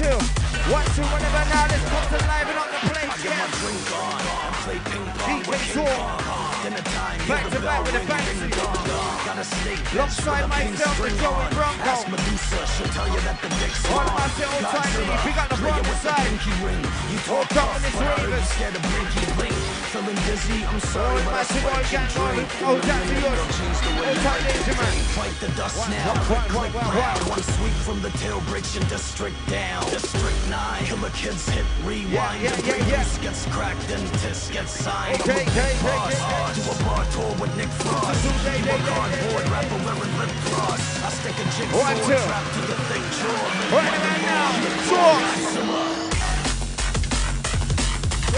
check, one, two. Whenever now, let's come to live and on the place. I get my drink on play ping pong DJ with Saw. ping pong. Dinner time, Back to back with the ring, fantasy. ding dong dong. Got a steak dish Alongside a myself string Joey on. Bronco. Ask Medusa, she'll tell you that the dick's All of my old time we got the Bronco the side. ring. You talk coming tough, this but I heard ravers. scared of blinky blink. Feeling dizzy, I'm sorry, but I swear I can't all drink. the old time yours. Change the way Old you time think. ninja man. Fight the dust now. one, Click, one, click, one, now. one. One sweep from the tail breaks your district down. District 9. Killer kids hit rewind. Yeah, yeah, yeah, yeah. Gets cracked and tis gets signed. Okay, okay, okay, okay. Do a bar tour with Nick Frost. Two, day, day, You a cardboard rapper wearing lip gloss. I stick a jigsaw trap to the jaw. Right now.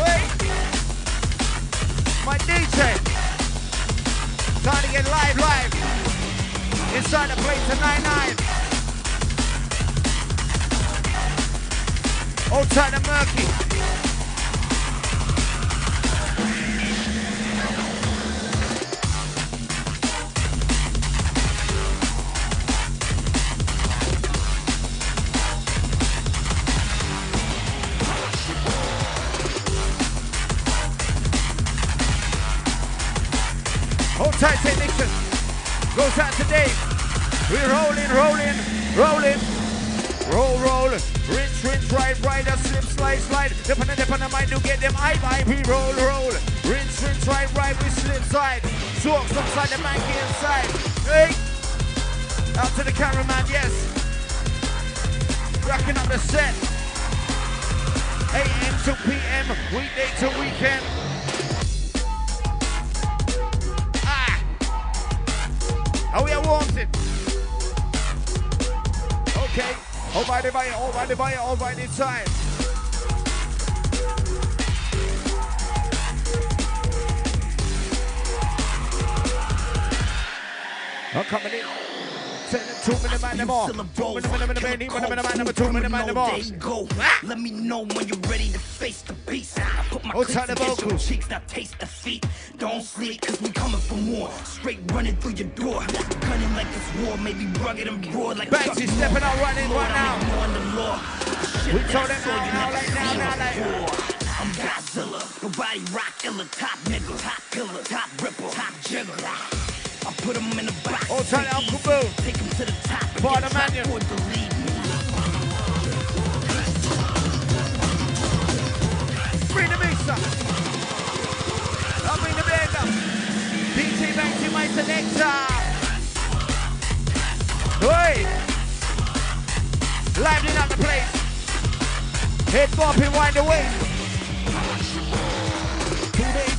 Wait. My DJ. Time to get live, live. Inside the place at 9-9. Old time and murky. Rolling, rolling. Roll, roll. Rinse, rinse, right, right. A slip, slide, slide. Dip on the dip on the mind to get them eye vibe. We roll, roll. Rinse, rinse, right, right. We slip side. Socks upside the monkey inside. Hey. Out to the cameraman, yes. Racking up the set. a.m. to p.m. Weekday to weekend. Okay. All right, everybody, all right, everybody, all right, inside. I'm coming in. Two minute man, them all. Two minute man, them man, two minute man, number two minute man, them all. There you go. Let me know when you're ready to face the beast. I put my clips the against your cheeks, now taste defeat. Don't sleep, cause we coming for more. Straight running through your door. Gunning like it's war, maybe rugged and broad like Banksy stepping out, running right now. ignoring the law. Shit We told them now, now, like now, now, before. I'm Godzilla, nobody rock illa, top nigga, top killer, top ripper, top jigger. I put 'em in a box. Oh, turn it up, easy. Kubu. Take 'em to the top. and Part get of dropped Mannion. or delete me. Bring the mix up. I'll bring the up. DJ Banksy, my selector. Hey. Livening up the place. Head bopping, wind away.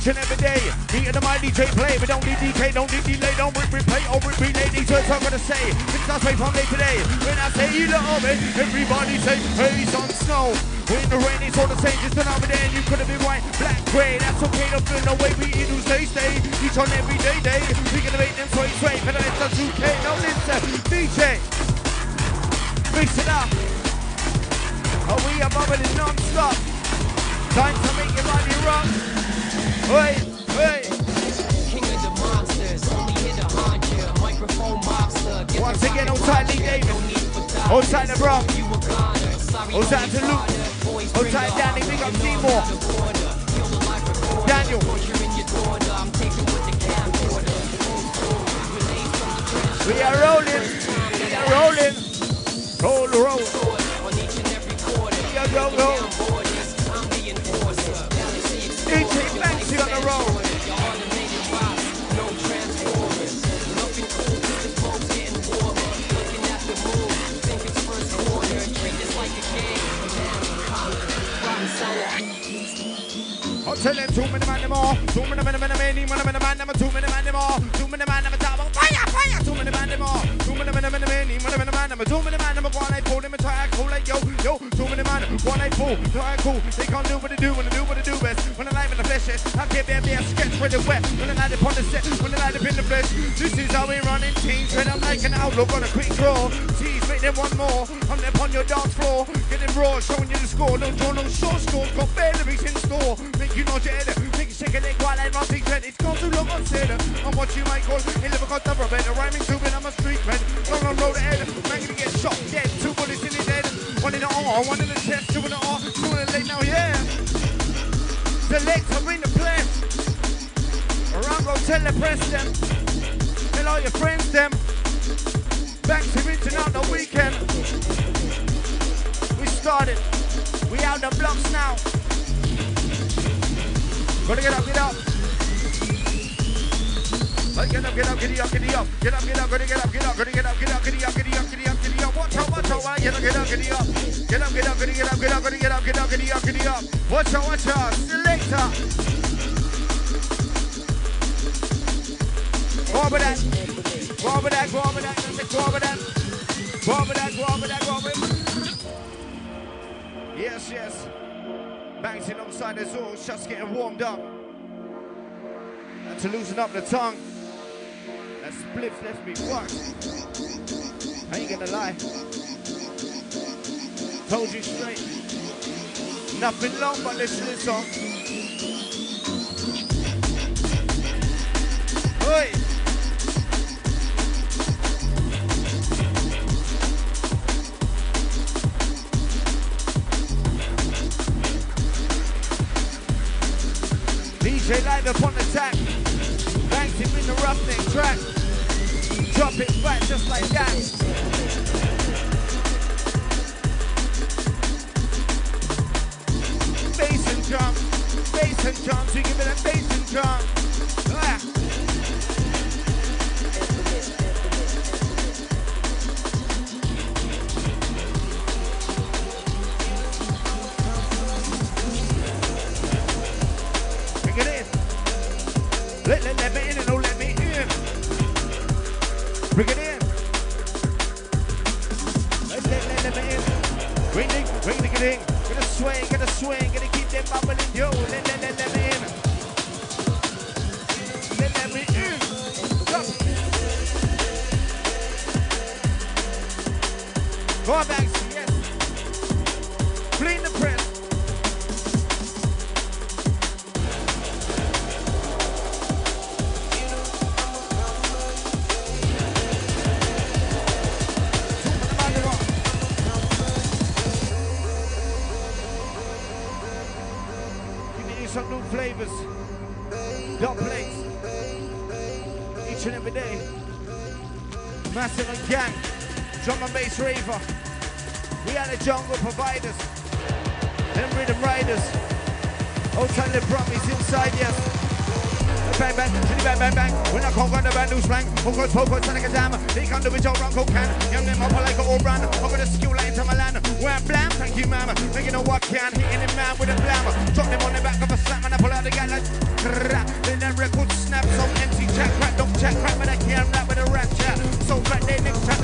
Each and every day. Me and my DJ play. We don't need DK, don't need delay, don't re- replay or oh, re- relay. These words I'm gonna say. It's not straight from day today. When I say you love it, everybody say, hey, son, snow. When the rain is all the same, just another day, and you couldn't be white, black, grey. That's okay, don't feel no way. We eat who stay, stay. Each on every day, day. We gonna make them sway, sway. But it's a 2K, no listen. DJ, mix it up. Oh, are we above it non-stop? Time to make your body rock. Hey, hey. King of the monsters, only here to haunt. Microphone mobster. Get Once again, rocket outside Lee launcher. Davis. No need for the Bronx. You a goner. Sorry, Outside only to Luke. harder. Boys bring Outside the Danny, big up You know I'm Seymour. not a border. Kill the live recorder. Daniel. Launcher in your daughter. I'm taking with the camcorder. Grenades from the trench. We are rolling. We are rolling. Roll, roll. On each and every quarter. We are go, go. Banksy on the roll. Your automated rocks, no transformers. Looking cool, cause the folks getting warmer. Looking at the move, think it's first quarter. Treat this like a game. Rotten sour. Hold Tell them too many man them all. Too many man them man them any man them them too many man them all. Too many man them top fire fire. Too many man them all. Too many man them man them any man them them too many man them one night pull them and try cool like yo yo. Too many man one night pull try cool. They can't do what they do when they do what in I give them their sketch with the wet. When they light upon the set, when they light up in the flesh. This is how we running teams. When I'm like an outlook on a quick draw. Tease make them one more. I'm there upon your dance floor, getting raw, showing you the score. Don't draw no short scores, got bare lyrics in store. Make you nod your head, make you shake a leg while I run big head. It's gone too long on set. I'm what you might call it live because double bed. Rhyming stupid, I'm a street red. Long on road ahead, man gonna get shot dead. Two bullets in his head, one in the arm, one in the chest, are in the place. Around go tell the press them, tell all your friends them. Back to reaching out the weekend. We started. We out the blocks now. Gotta get up, get up. Hey, Get up, get up, get up, get up, get up, get up, gotta get up, get up, gotta get up, get up, get up, get up, get up, get up. Watch out, get up, get up, get up, get up, get up, get up, get up, get up, get up, get up. Watch out, watch out, selector. Go over that, go over that, go over that, go over that, go over that, go over that, go over that. Yes, yes. Banks alongside us all, just getting warmed up. And to loosen up the tongue. That spliff left me fucked. I ain't gonna lie. Told you straight. Nothing long but listen to song. Oi! DJ live up on the track. Banks him in the roughneck track. Drop it back just like that. Bass and drum. Bass and drum. So you give it a bass and drum. Raver. We are the jungle providers. Them rhythm riders. Tell the promise inside, yes. Bang bang, shitty bang bang bang. When I come on the band new slang, focus focus and like a jam. They can do it your uncle can. Young them up like an old brand. I'm gonna skill like into my land. Where I blam, thank you, mama. You know what can. Hitting him man with a blam. Drop them on the back of a slam and I pull out the gal like. Then that record snaps on empty jack crack, don't jack crack, but I can't rap with a rap chat. So fat they mix chat.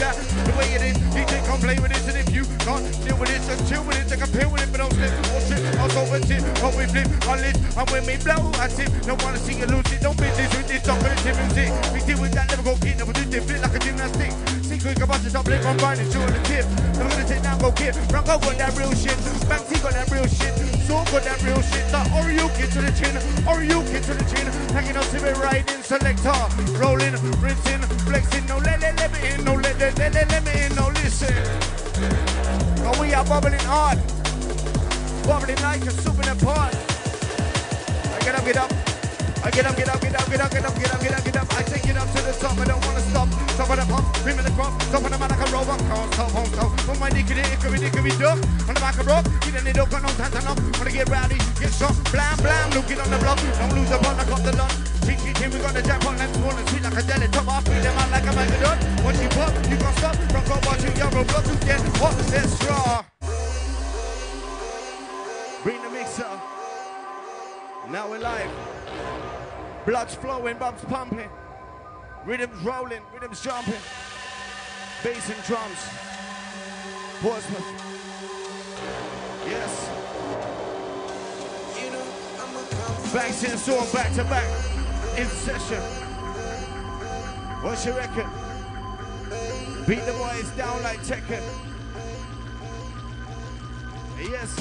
That. The way it is, DJ can't play with this and if you can't deal with it, just chill with it. A pill with it, but don't slip or trip. I'll go it. When we flip, I'll lit. And when we blow, I tip. Don't wanna see you lose it. Don't this with this chocolate music. We deal with that, never go get never do this. Flip like a gymnastic. Secret can bust it up, lick on binding, two on the tip. Never gonna take down, go kid. Ranko got that real shit. Banksy got that real shit. So got that real shit. The Oreo kid to the chin. Oreo kid to the chin. Hanging up to me riding selector. Rolling, rinsing, flexing. No let let let me in. No let let let me in. No listen. Oh, we are bubbling hard. Bubbling like a soup in a pot. I get up, get up. I get up, get up, get up, get up, get up, get up, get up, get up. I take it up to the top. I don't wanna stop. Top of the pump, cream of the crop. Top of the man like a robot. Can't stop, won't stop. Put my dick in it, it could be, it be duck. On the back of rock, get in it, don't got no time to knock. Wanna get rowdy, get shot, blam, blam. Looking on the block, don't lose the ball, I got the lot. The jackpot. Let's go and sweet like a jelly. Top them out like a. Once you pop, you can't stop. Young block to get hot. Let's draw. Bring the mixer. Now we're live. Blood's flowing, bumps pumping. Rhythms rolling, rhythms jumping. Bass and drums. Portsmouth. Yes. Banks and Storm back to back. In session. What's you reckon? Beat the boys down like Tekken. Yes.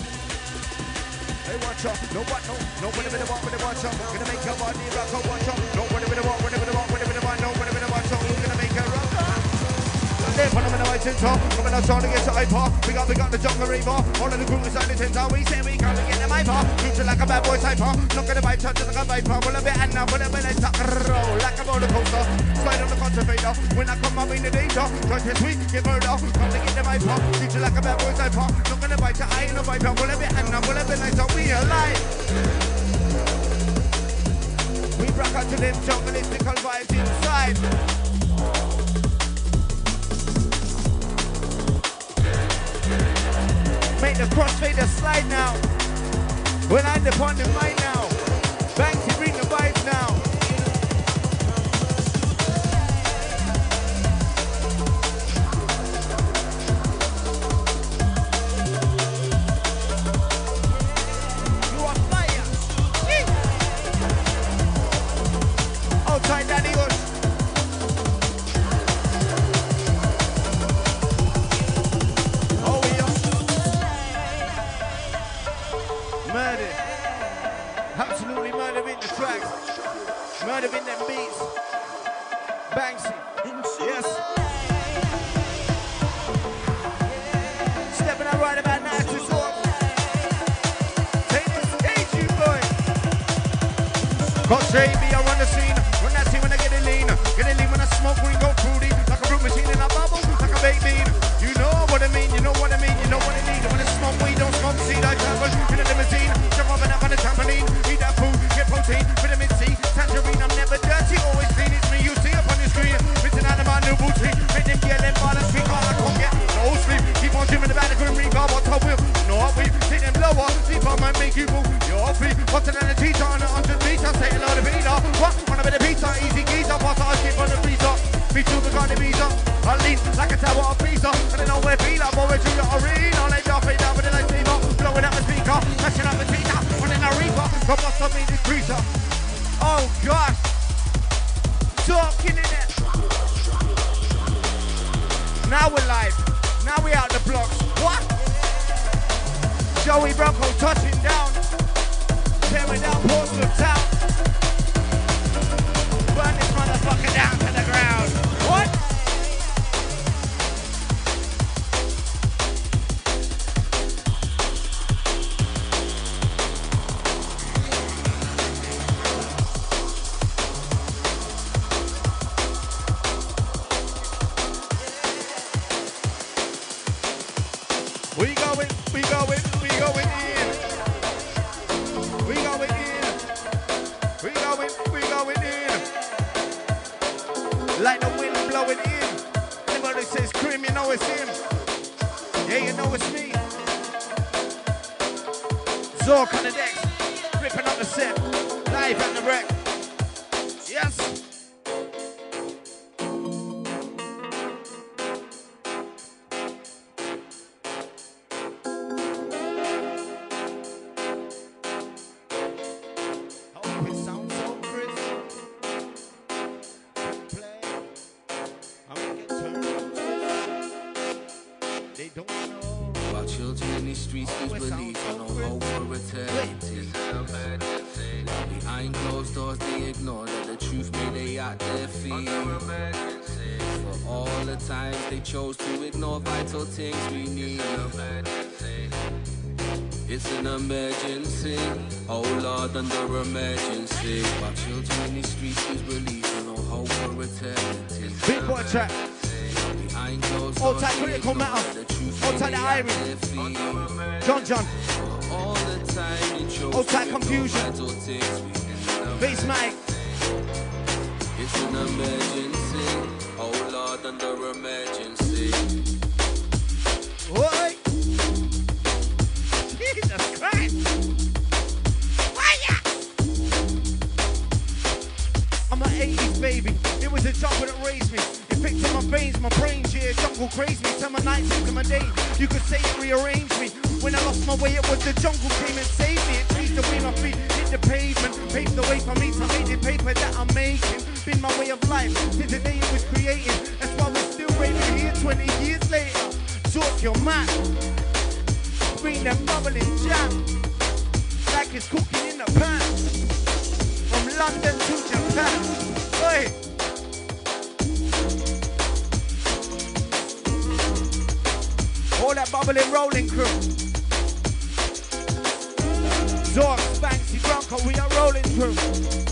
Hey, watch out. No, what, no. Nobody with watch out. Gonna make your body rock watch out. Nobody with the walk. There, the white tin top. Coming out trying to get to hyper. We got, we got the jungle raver. All of the crew inside the tent We say we can't get them hyper. Future like a bad boy typer. At the bite, touch like a viper. Pull a bit and now, pull a bit and tuck. Roll like a roller coaster. Slide on the conservator. When I come, I'm in the danger. Try to sweet, get murder. Come to get them hyper. Future like a bad boy typer. At the bite, I ain't no viper. Pull a bit and now, pull a bit and tuck. We alive. We rock out to them jungleistical vibes inside. Make the crossfader slide now. When I'm upon the mic now. Banksy, for me to make the paper that I'm making. Been my way of life since the day it was created. That's why we're still raving here 20 years later. Talk your mind. Bring that bubbling jam like it's cooking in a pan. From London to Japan. Hey. All that bubbling rolling crew. Zork, We are rolling through.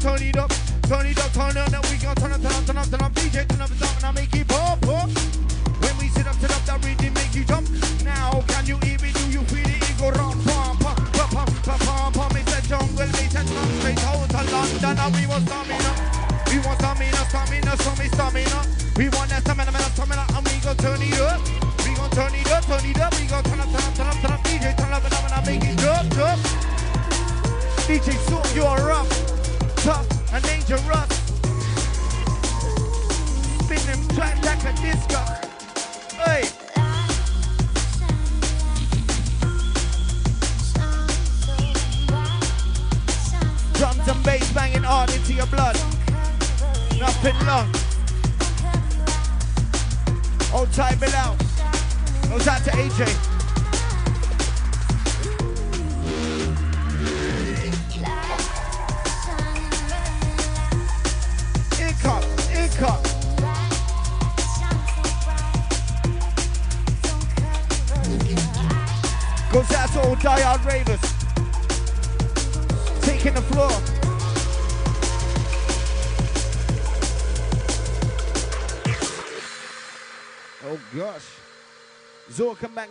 gon' turn it up, turn it up, turn it up. We gon' turn up, turn up, turn up, turn up. DJ turn up, the up, and I make it pop, pop. When we sit up, turn up, that rhythm make you jump. Now can you even do you feel it? It go round, pump, pump, pump, pump, pump, pump, pump. It's a jungle, it's a jump straight out to London, Now we want stamina, we want stamina, stamina, stamina, stamina. We want that stamina, stamina, stamina, and we gon' turn it up. We gon' turn it up, turn it up. We gon' turn up, turn up, turn up, turn up. DJ turn up, and I make it jump, jump. DJ, so you're up tough and dangerous. Spin them tight like a disco. Hey. Drums and bass banging hard into your blood. Nothing long. Old time it out. Goes out to AJ.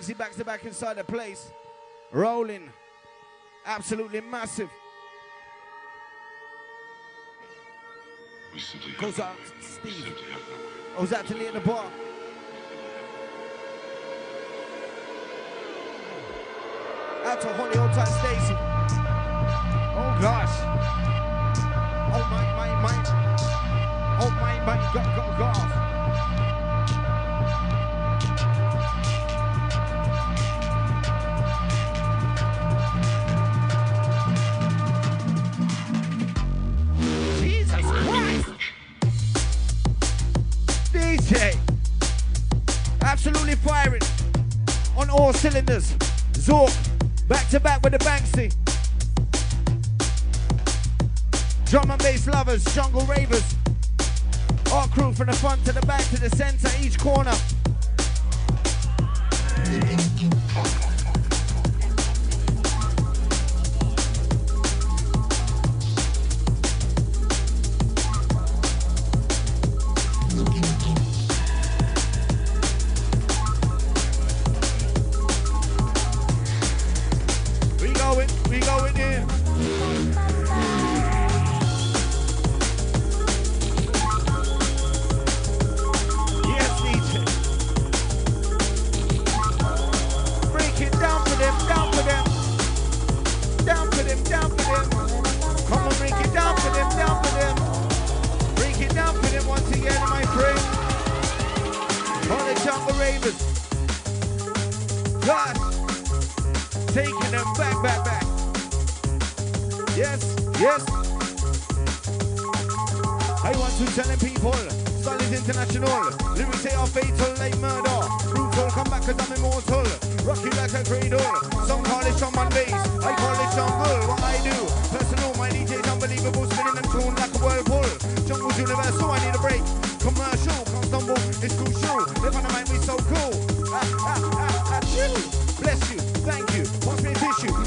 Banksy back to back inside the place. Rolling. Absolutely massive. Goes out Steve. Oh, was that to Lee at the bar? Out to Holly Old Time Stacy. Oh gosh. Oh my my my. Oh my my go go go. Cylinders. Zork, back to back with the Banksy. Drum and bass lovers, jungle ravers. Our crew from the front to the back to the center, each corner.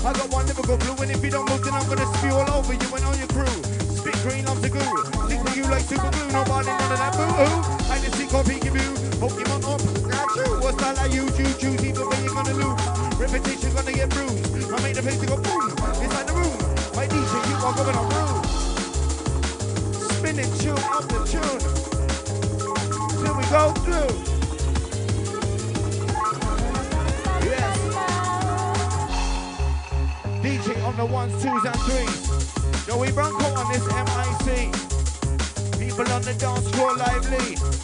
I got one lyrical glue, and if you don't move, then I'm gonna spew all over you and all your crew. Spit green, love the goo. Think of you like super glue, nobody none of that boo hoo. I just see call peekaboo. Pokemon up, now true. What style I use, you choose, either way you're gonna lose. Repetition gonna get bruised. I make the place to go boom. Inside the room. My DJ, you are going on room. Spinning tune up the tune. Till we go through. The ones, twos, and threes. Joey Bronco on this MIC. People on the dance floor lively.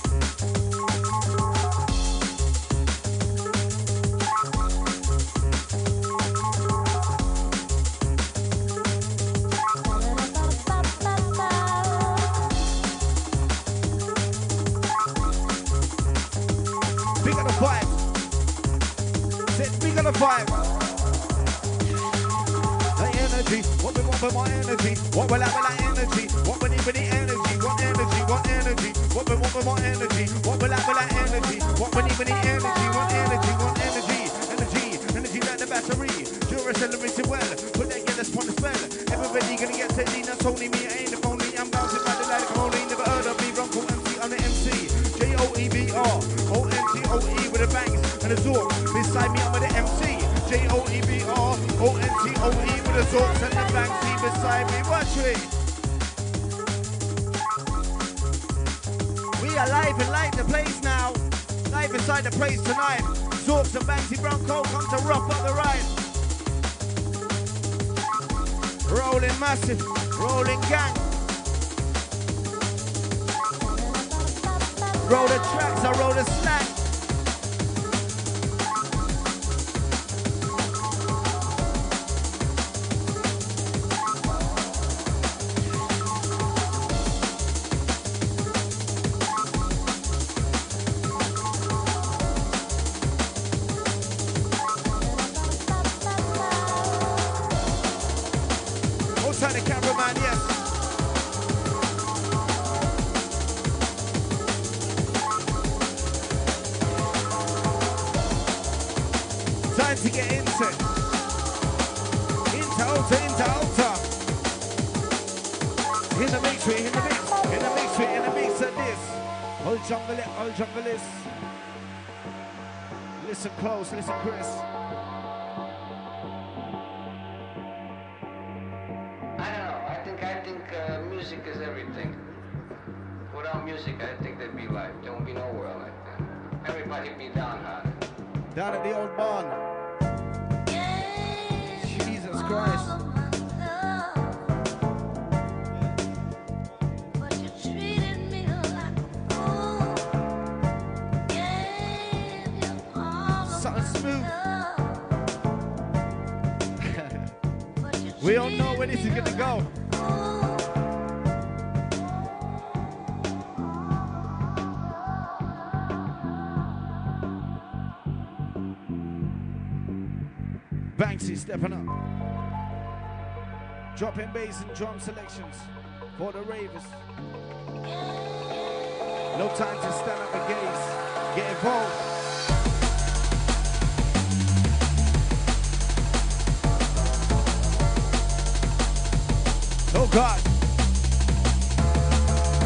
Inside the place tonight. Zorks and Banksy Bronco come to rock up the ride. Rolling massive, rolling gang. Roll the tracks, I roll the snack. Stepping up. Dropping bass and drum selections for the ravers. No time to stand up and gaze. Get involved. Oh God.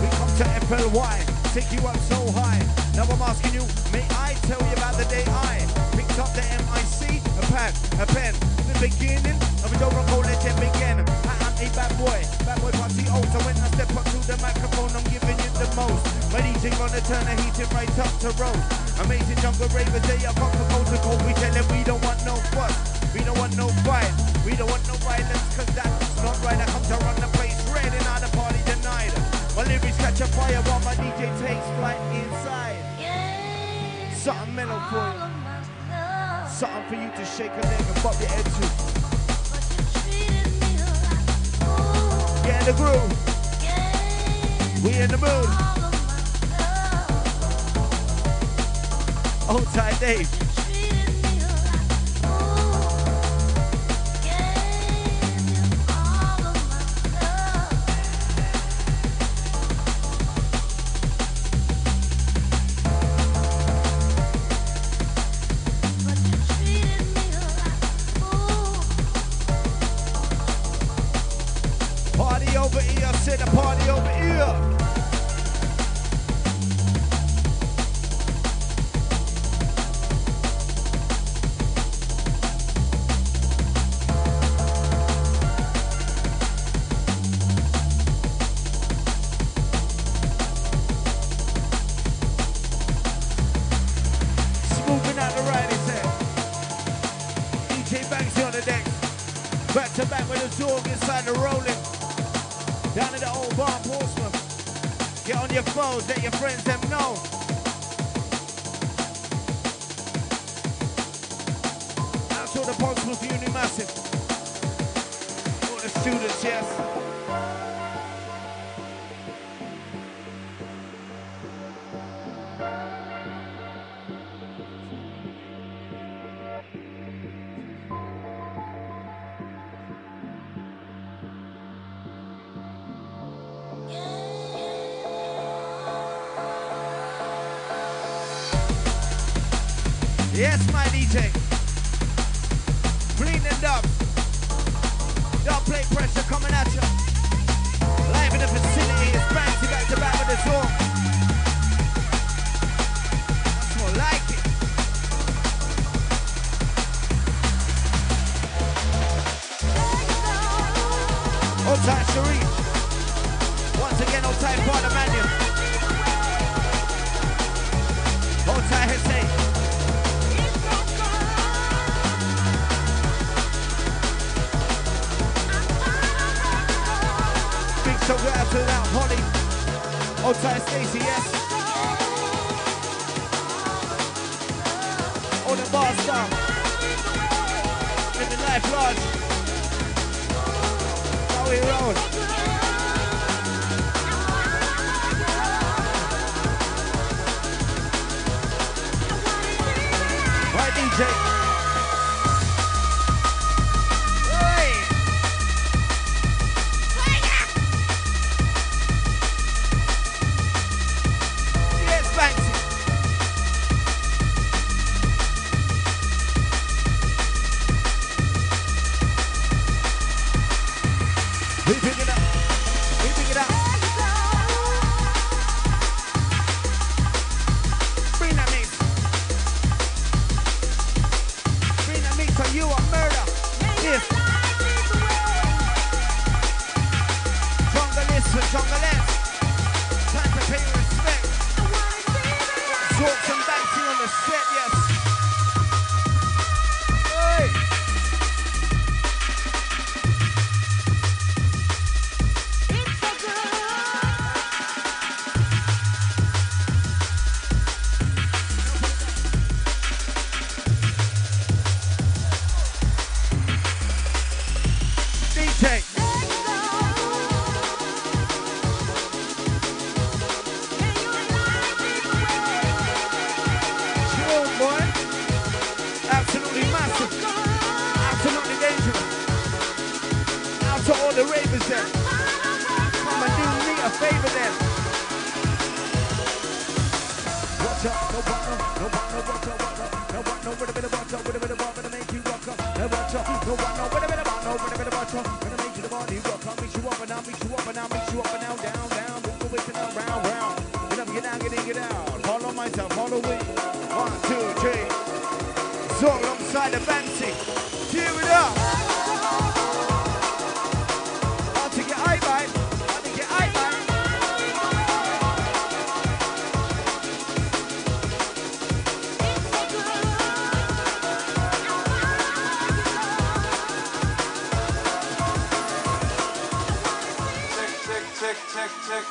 We come to FLY, take you up so high. Now I'm asking you, may I tell you about the day I picked up the MIC, a pad, a pen, beginning of a don't recall let it begin. I am a bad boy, bad boy party old. So when I step up to the microphone, I'm giving you the most. My DJ gonna turn the heating right up to roast. Amazing jungle ravers, they are from coast to coast. We tell them we don't want no fuss, we don't want no fight, we don't want no violence, cause that's not right. I come to run the place, red and out the party denied. My lyrics catch a fire while my DJ takes flight inside. Something mellow for you. Something for you to shake a leg and bob your head to. Get in the groove. We in the mood. Hold tight, Dave. DJ Banksy on the deck. Back to back with the dog inside the Rollin. Down in the Old Barn, Portsmouth. Get on your phones, let your friends them know. Out to the Portsmouth Uni Massive. All the students, yes.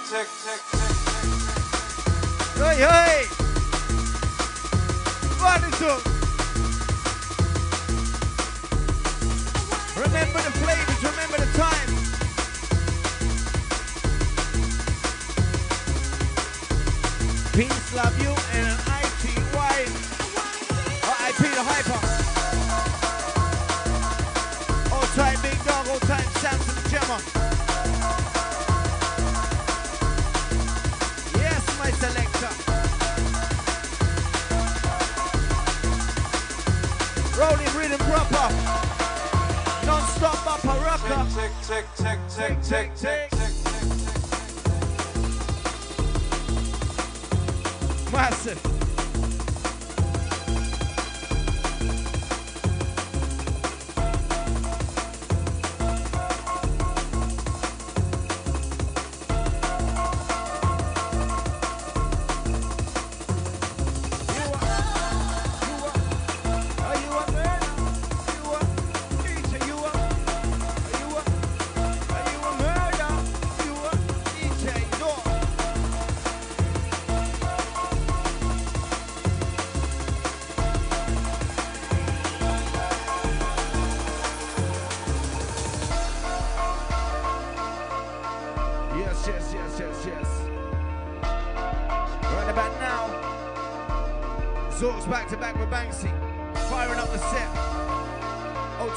tick, tick.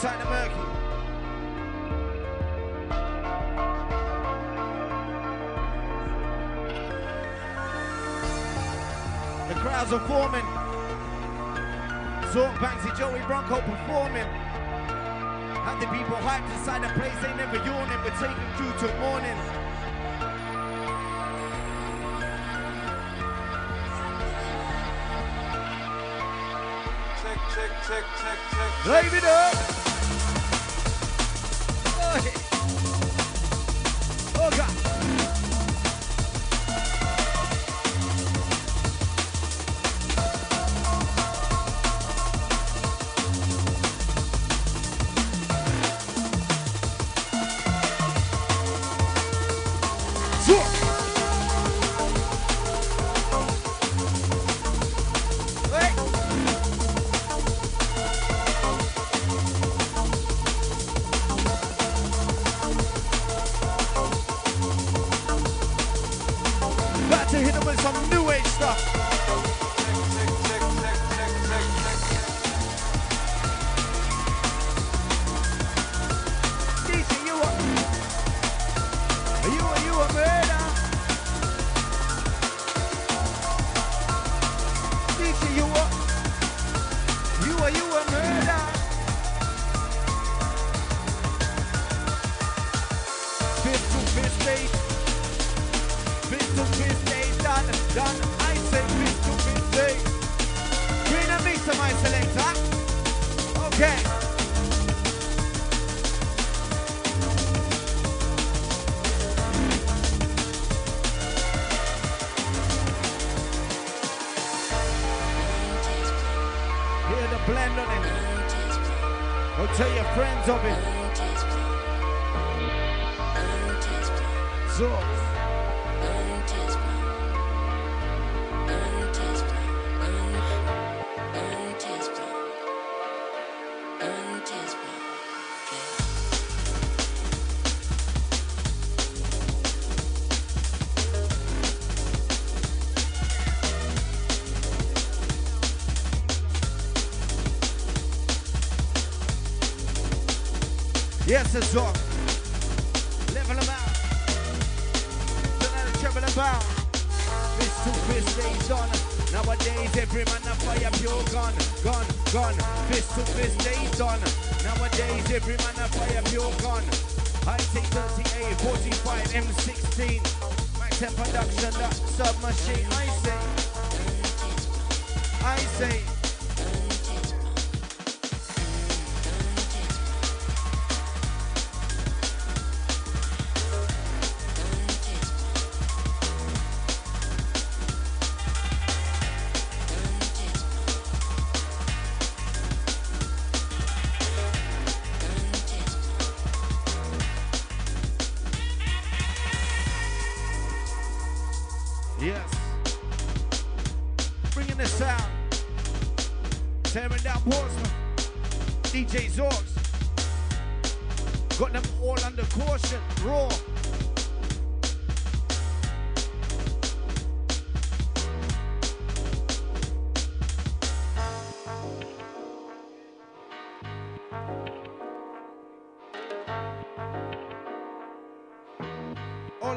Tight to Mercury. The crowds are forming. Zork Banksy, Joey Bronco performing. Had the people hyped inside the place, they never yawning. but taking through till morning. Check, check, check, check, check. Live it up! Yes, it's on. Level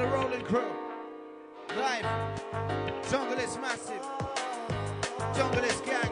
the Rollin crew. Live. Jungle is massive. Jungle is gangs.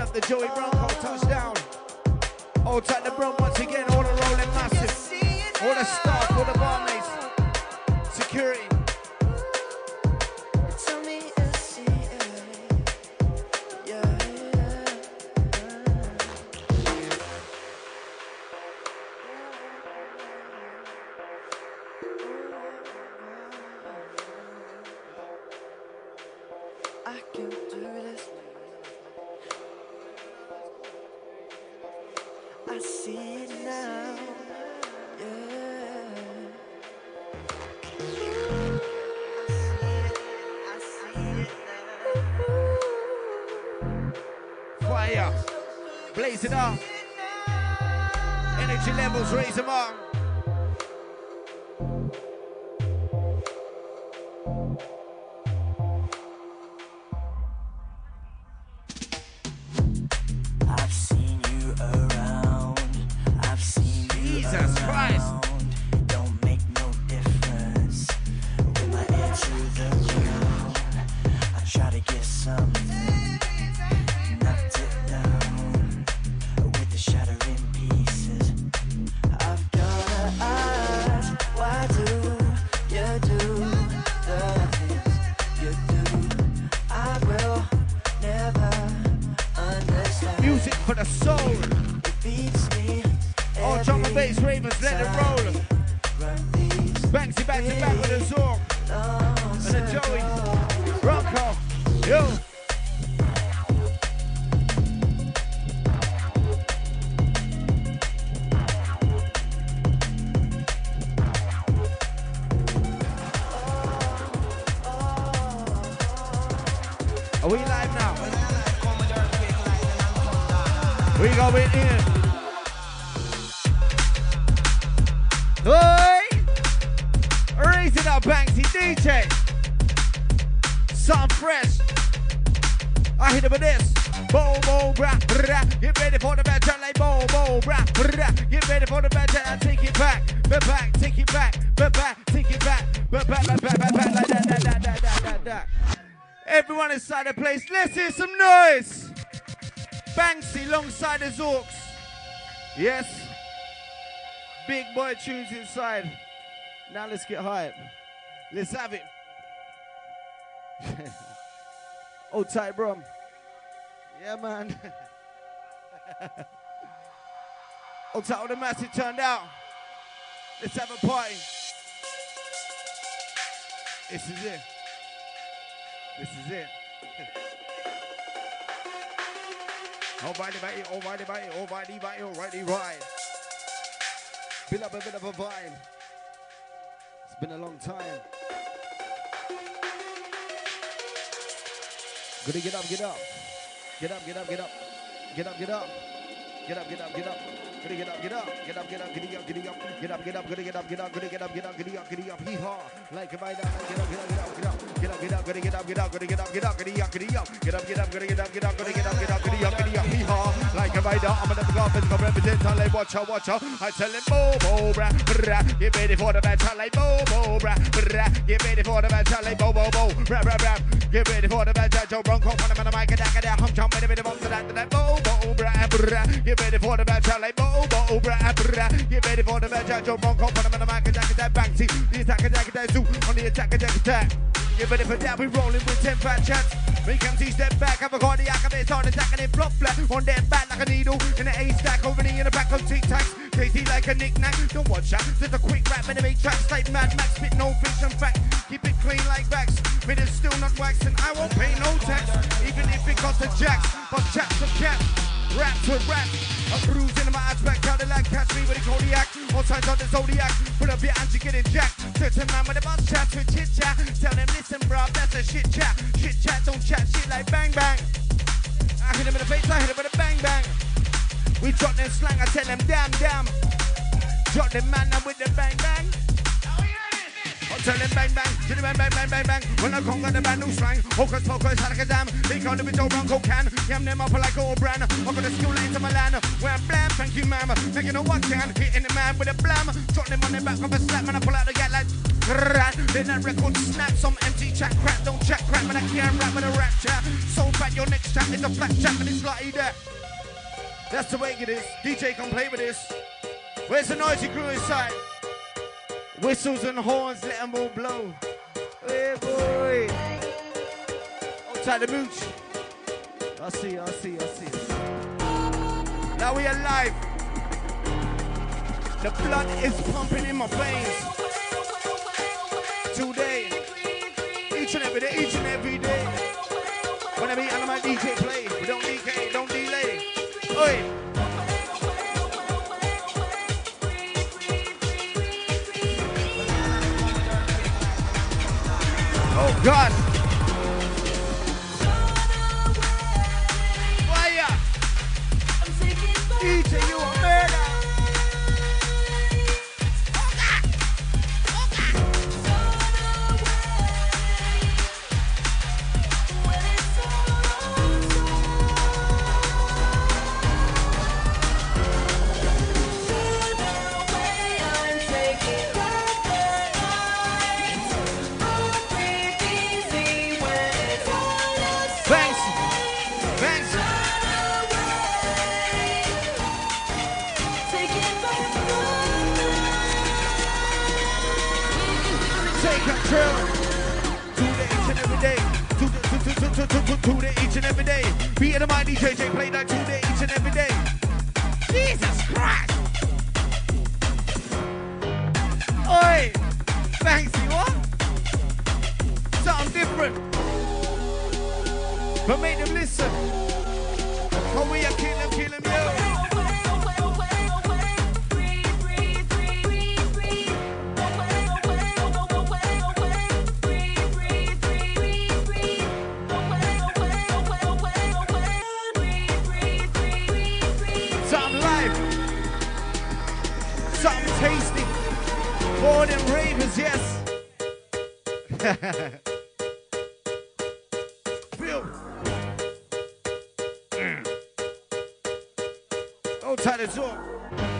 Myself, the Joey Bronco touchdown. All tight the Bron once again. All the Rollin massive. All the staff, all the barmaids. Security. We live now? We going in. Oi! Raise it up, Banksy DJ. Something fresh. I hit it with this. Boom, boom, brah, brah. Get ready for the turn like boom, boom, brah, brah. Get ready for the bad. I take it back, back, back, take it back, back, back, take it back, back, back, back, Everyone inside the place, let's hear some noise. Banksy alongside the Zorks. Yes. Big boy tunes inside. Now let's get hype. Let's have it. oh, tight, bro. Yeah, man. oh, tight, all the massive turned out. Let's have a party. This is it. This is it. Alrighty, mate. Alrighty, mate. Alrighty, mate. Alrighty, right. Build up a bit of a vibe. It's been a long time. Gotta get up, get up. Get up, get up, get up. Get up, get up. Get up, get up, get up. Gotta get up, get up, get up, get up, get up, get up, get up, get up, gotta get up, get up, gotta get up, get up, get up, get up, hee haw. Like a bite down, get up, get up, get up, get up, get up, get up, gotta get up, get up, gotta get up, get up, get up, get up, get up, get up, gotta get up, get up, gotta get up, get up, get up, get up, hee haw. Like a bite down, I'm gonna go physical represent, like watch out, watch out. I tell him, bo, bo, bra, bra, get ready for the battle, like bo, bo, bra, bra, get ready for the battle, like bo, bo, bo, bra, bra, bra, get ready for the battle, Joe Bronco, on the mic, and I hum, jump, and a bit of bump to that, that, bo, bo, bra, bra, get ready for the battle, like get ready for the battle, Joe Bronco, on the mic, and I that bang, see, the attack, attack, attack, zoo, on the attack, attack, attack. Get ready for that, we rolling with 10 fat chats. We can step back, have a cardiac, and they start attacking it flop flat. On their back like a needle, in an A stack, over in the back of tic tacs. Tasty like a knick-knack, don't watch out. Just a quick rap, and make tracks like Mad Max, spit no fiction fact. Keep it clean like wax, but it's still not waxing. I won't pay no tax, even if it costs a jacks. But chaps for caps. Rap to rap, a bruise in my aspect, Cadillac, catch me with a Kodiak, all signs on the Zodiac, put up your hands, you getting jacked, certain man with a bus chat to chit chat, tell him, listen bro, that's a shit chat, shit chat, don't chat shit like bang bang, I hit him in the face, I hit him with a bang bang, we drop them slang, I tell them damn damn, drop them man, I'm with the bang bang, tell them bang bang, to the bang bang bang bang bang. When I conquer the band new slang, hocus pocus, alakazam. They call the bitch Bronco can. Yam them up like old brand. I got the skill into my land. Where I'm blam, thank you, ma'am. Making a one can, hitting the man with a blam. Drop them on the back of a slap, man. I pull out the gat like. Then that record snap, some empty chat crap, don't chat crap, but I can't rap with a rap chat. So bad your next chat is a flat chat, and it's like that. That's the way it is. DJ can play with this. Where's the noisy crew inside? Whistles and horns, let them all blow. Hey boy. Oh, Outside the mooch. I see, I see, I see. Now we alive. The blood is pumping in my veins. Today, each and every day, each and every day. When I meet my DJ play, we don't DK, God. Outside the as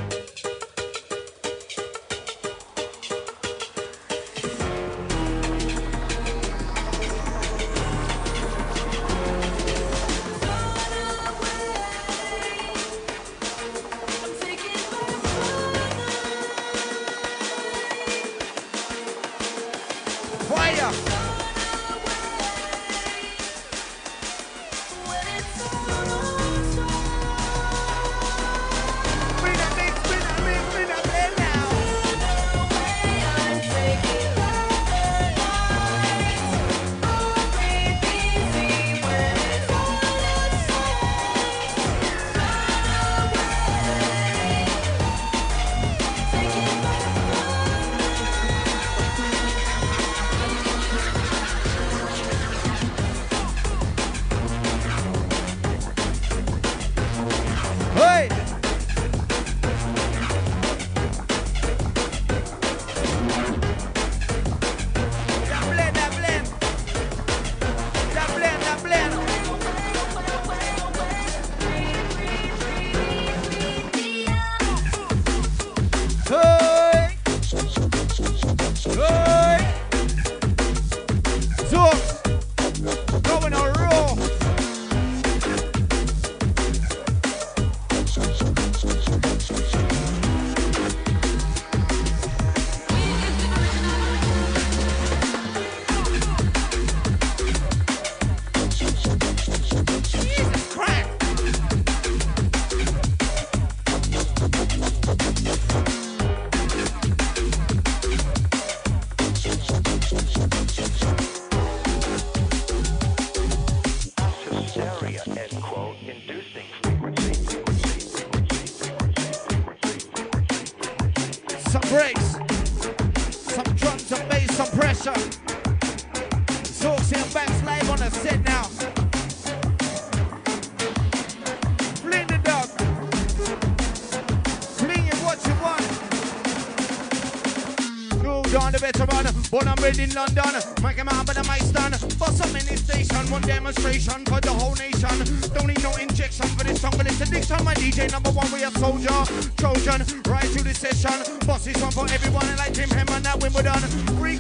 in London. Make him but the mic stand. For so many station, one demonstration for the whole nation. Don't need no injection for this song, but it's addiction. My DJ number one, we a soldier, Trojan, right through the session. Boss is one for everyone, and like Tim Henman at Wimbledon.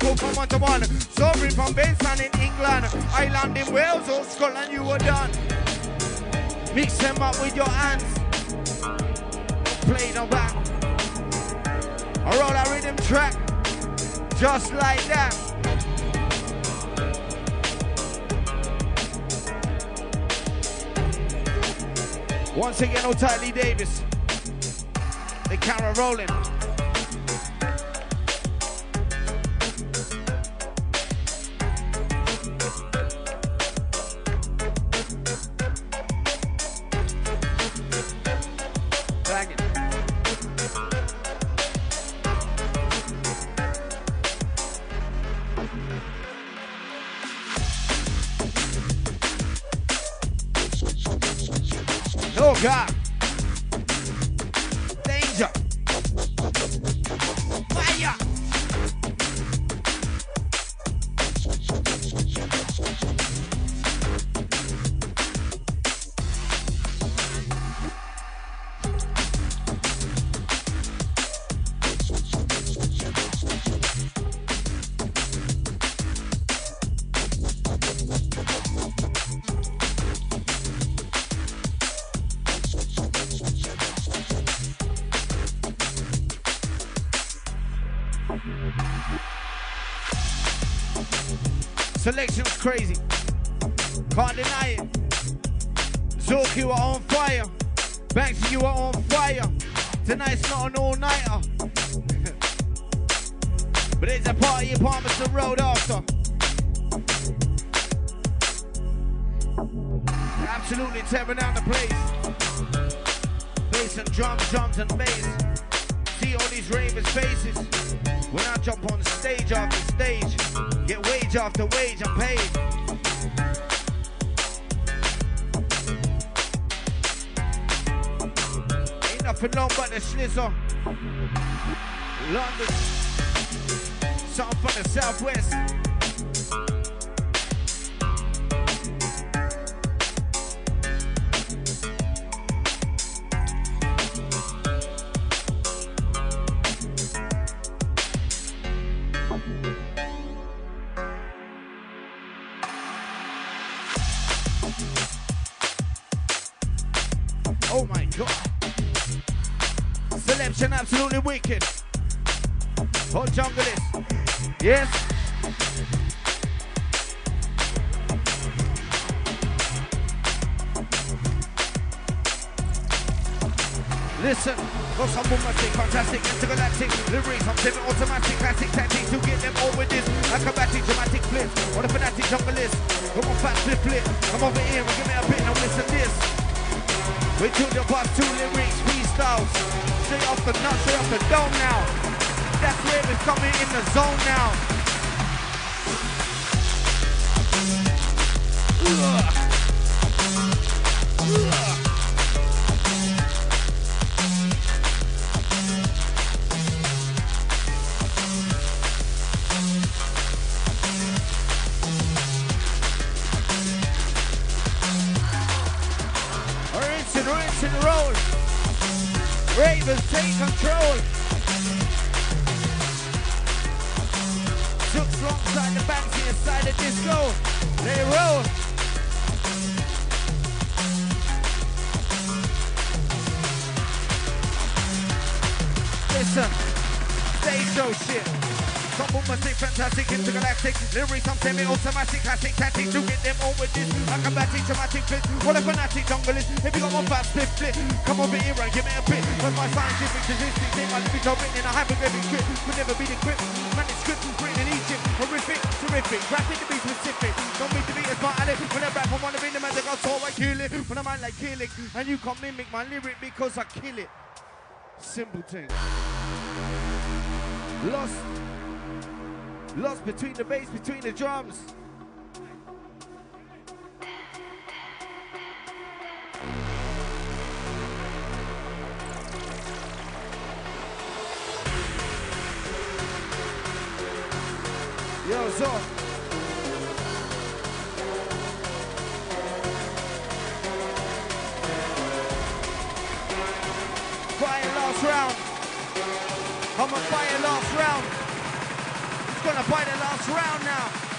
Call from one to one. Sorry from Benson in England, Ireland in Wales or Scotland, you were done. Mix them up with your hands. Play no back. I roll a rhythm track, just like that. Once again, O'Tiley Davis. The camera rolling. Selection's crazy. Can't deny it. Zork, you are on fire. Banksy, you are on fire. Tonight's not an all-nighter. but it's a party in Palmerston Road after. Absolutely tearing down the place. Bass and drums, drums and bass. See all these ravers' faces. When I jump on stage after stage, get wage after wage, I'm paid. Ain't nothing long but the slizzer. London, something from the southwest. Listen, got some bombastic, fantastic, intergalactic lyrics. I'm saving automatic, classic tactics to get them all with this. Acrobatic, dramatic flips. What a fanatic. Come on, fat flip, flip. Come over here and give me a bit. Now listen this. We took the bus, two lyrics, freestyles. Straight off the nut, straight off the dome now. That's where we're coming in the zone now. Ugh. Lyrics. I'm semi-automatic, classic tactic to get them on with this. Acrobatic, dramatic fit. What a fanatic jungle is. If you got one fat split, flip, come over here and give me a bit. When my scientific statistics in my are written in a hypergraphic script, could never be decrypted. Manuscript written in Egypt, horrific, terrific, graphic to be specific. Don't mean to be as smart at it. When I rap, I wanna be the man that got so I kill it. When I mind like killing, and you can't mimic my lyric because I kill it. Simple thing. Lost Lost between the bass, between the drums. Yo, so round. I'm gonna fight last round. He's gonna fight the last round now.